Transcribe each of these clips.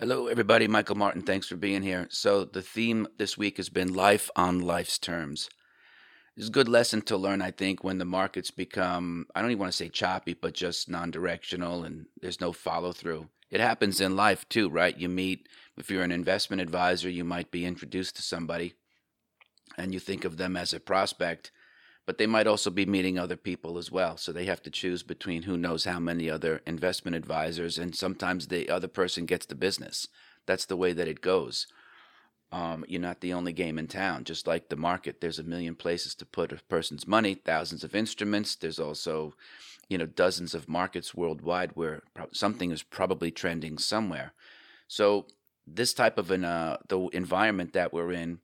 Hello, everybody. Michael Martin. Thanks for being here. So, the theme this week has been life on life's terms. It's a good lesson to learn, I think, when the markets become, I don't even want to say choppy, but just non directional and there's no follow through. It happens in life too, right? You meet, if you're an investment advisor, you might be introduced to somebody and you think of them as a prospect but they might also be meeting other people as well. So they have to choose between who knows how many other investment advisors, and sometimes the other person gets the business. That's the way that it goes. Um, you're not the only game in town. Just like the market, there's a million places to put a person's money, thousands of instruments. There's also, you know, dozens of markets worldwide where something is probably trending somewhere. So this type of an uh, the environment that we're in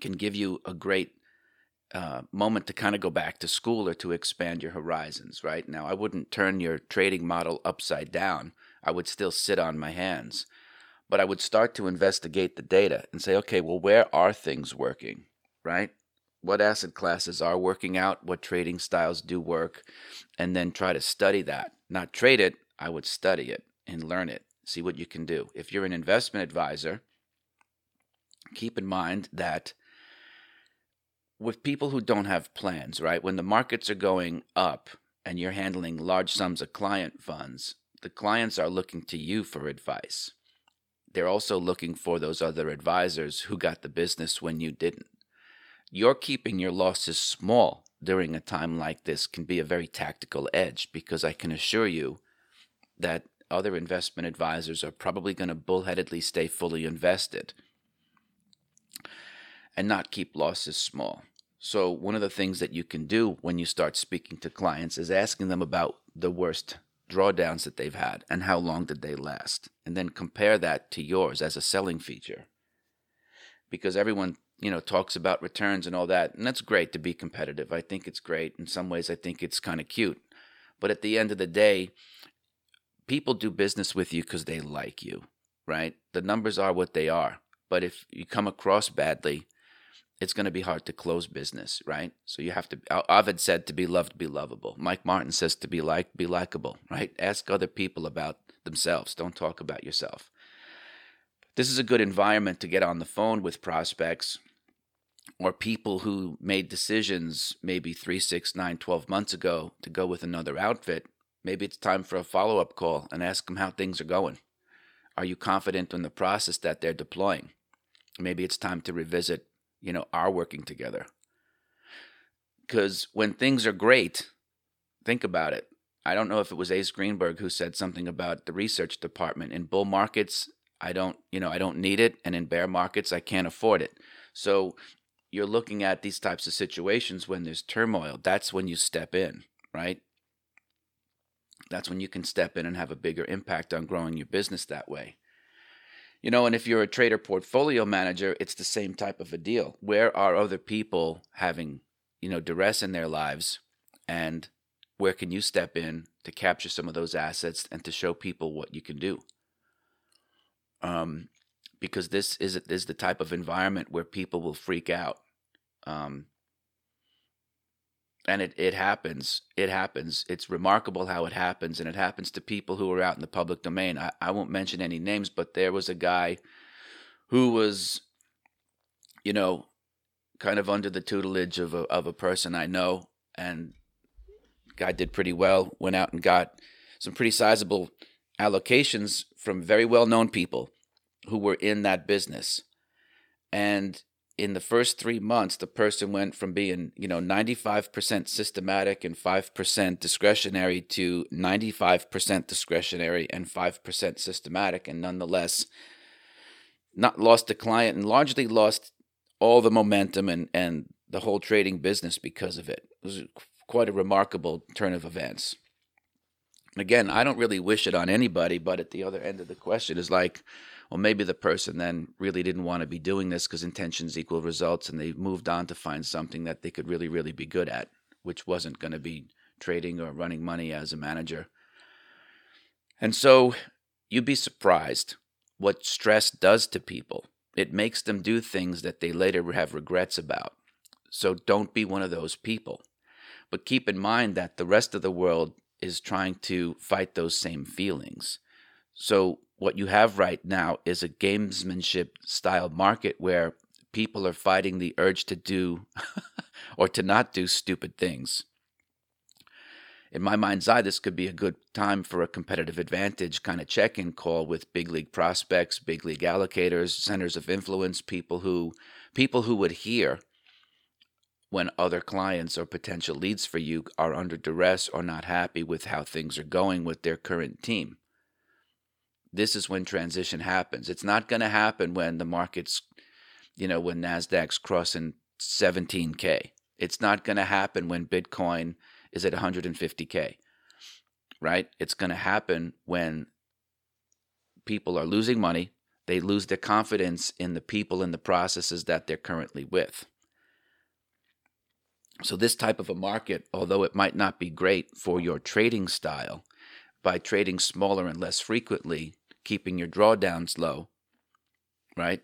can give you a great uh, moment to kind of go back to school or to expand your horizons, right? Now, I wouldn't turn your trading model upside down. I would still sit on my hands. But I would start to investigate the data and say, okay, well, where are things working, right? What asset classes are working out? What trading styles do work? And then try to study that. Not trade it, I would study it and learn it, see what you can do. If you're an investment advisor, keep in mind that with people who don't have plans, right? When the markets are going up and you're handling large sums of client funds, the clients are looking to you for advice. They're also looking for those other advisors who got the business when you didn't. You're keeping your losses small during a time like this can be a very tactical edge because I can assure you that other investment advisors are probably going to bullheadedly stay fully invested and not keep losses small. So, one of the things that you can do when you start speaking to clients is asking them about the worst drawdowns that they've had and how long did they last, and then compare that to yours as a selling feature. Because everyone, you know, talks about returns and all that, and that's great to be competitive. I think it's great. In some ways, I think it's kind of cute. But at the end of the day, people do business with you because they like you, right? The numbers are what they are. But if you come across badly, it's going to be hard to close business, right? So you have to. Ovid said to be loved, be lovable. Mike Martin says to be liked, be likable, right? Ask other people about themselves. Don't talk about yourself. This is a good environment to get on the phone with prospects or people who made decisions maybe three, six, nine, 12 months ago to go with another outfit. Maybe it's time for a follow up call and ask them how things are going. Are you confident in the process that they're deploying? Maybe it's time to revisit you know, are working together. Because when things are great, think about it. I don't know if it was Ace Greenberg who said something about the research department. In bull markets, I don't, you know, I don't need it. And in bear markets, I can't afford it. So you're looking at these types of situations when there's turmoil. That's when you step in, right? That's when you can step in and have a bigger impact on growing your business that way. You know, and if you're a trader portfolio manager, it's the same type of a deal. Where are other people having, you know, duress in their lives? And where can you step in to capture some of those assets and to show people what you can do? Um, because this is is the type of environment where people will freak out. Um, and it, it happens. It happens. It's remarkable how it happens, and it happens to people who are out in the public domain. I, I won't mention any names, but there was a guy who was, you know, kind of under the tutelage of a, of a person I know, and guy did pretty well. Went out and got some pretty sizable allocations from very well known people who were in that business, and in the first three months, the person went from being, you know, 95% systematic and 5% discretionary to 95% discretionary and 5% systematic, and nonetheless, not lost a client and largely lost all the momentum and, and the whole trading business because of it. It was quite a remarkable turn of events. Again, I don't really wish it on anybody, but at the other end of the question is like, well, maybe the person then really didn't want to be doing this because intentions equal results, and they moved on to find something that they could really, really be good at, which wasn't going to be trading or running money as a manager. And so you'd be surprised what stress does to people. It makes them do things that they later have regrets about. So don't be one of those people. But keep in mind that the rest of the world is trying to fight those same feelings. So what you have right now is a gamesmanship style market where people are fighting the urge to do or to not do stupid things. In my mind's eye, this could be a good time for a competitive advantage kind of check in call with big league prospects, big league allocators, centers of influence, people who people who would hear when other clients or potential leads for you are under duress or not happy with how things are going with their current team. This is when transition happens. It's not going to happen when the market's, you know, when NASDAQ's crossing 17K. It's not going to happen when Bitcoin is at 150K, right? It's going to happen when people are losing money, they lose their confidence in the people and the processes that they're currently with. So, this type of a market, although it might not be great for your trading style, by trading smaller and less frequently, keeping your drawdowns low, right?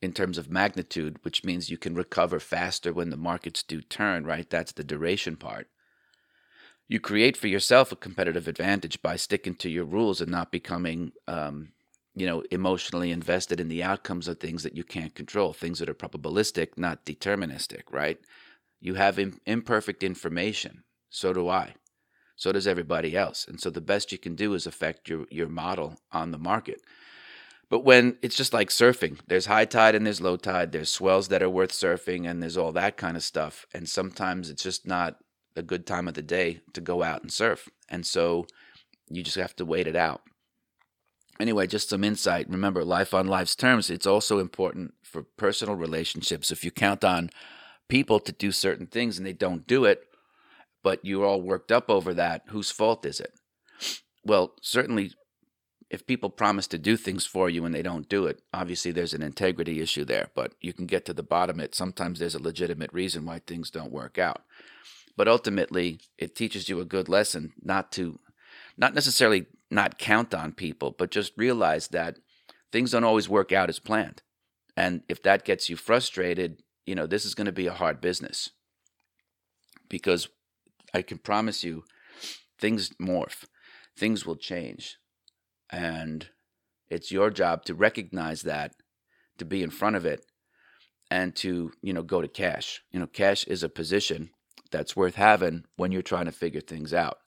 In terms of magnitude, which means you can recover faster when the markets do turn, right? That's the duration part. You create for yourself a competitive advantage by sticking to your rules and not becoming, um, you know, emotionally invested in the outcomes of things that you can't control, things that are probabilistic, not deterministic, right? You have Im- imperfect information. So do I. So does everybody else. And so the best you can do is affect your, your model on the market. But when it's just like surfing, there's high tide and there's low tide, there's swells that are worth surfing, and there's all that kind of stuff. And sometimes it's just not a good time of the day to go out and surf. And so you just have to wait it out. Anyway, just some insight. Remember, life on life's terms, it's also important for personal relationships. If you count on people to do certain things and they don't do it, but you're all worked up over that, whose fault is it? Well, certainly if people promise to do things for you and they don't do it, obviously there's an integrity issue there, but you can get to the bottom of it. Sometimes there's a legitimate reason why things don't work out. But ultimately, it teaches you a good lesson not to, not necessarily not count on people, but just realize that things don't always work out as planned. And if that gets you frustrated, you know, this is going to be a hard business because I can promise you things morph, things will change. And it's your job to recognize that, to be in front of it, and to, you know, go to cash. You know, cash is a position that's worth having when you're trying to figure things out.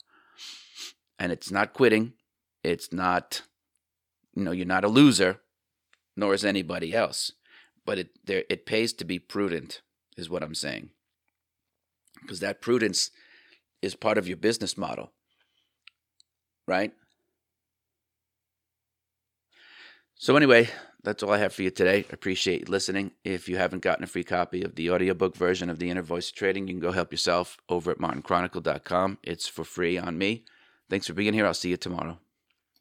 And it's not quitting. It's not, you know, you're not a loser, nor is anybody else but it there it pays to be prudent is what i'm saying because that prudence is part of your business model right? So anyway that's all i have for you today. Appreciate you listening. If you haven't gotten a free copy of the audiobook version of the inner voice trading you can go help yourself over at martinkronicle.com it's for free on me. Thanks for being here. I'll see you tomorrow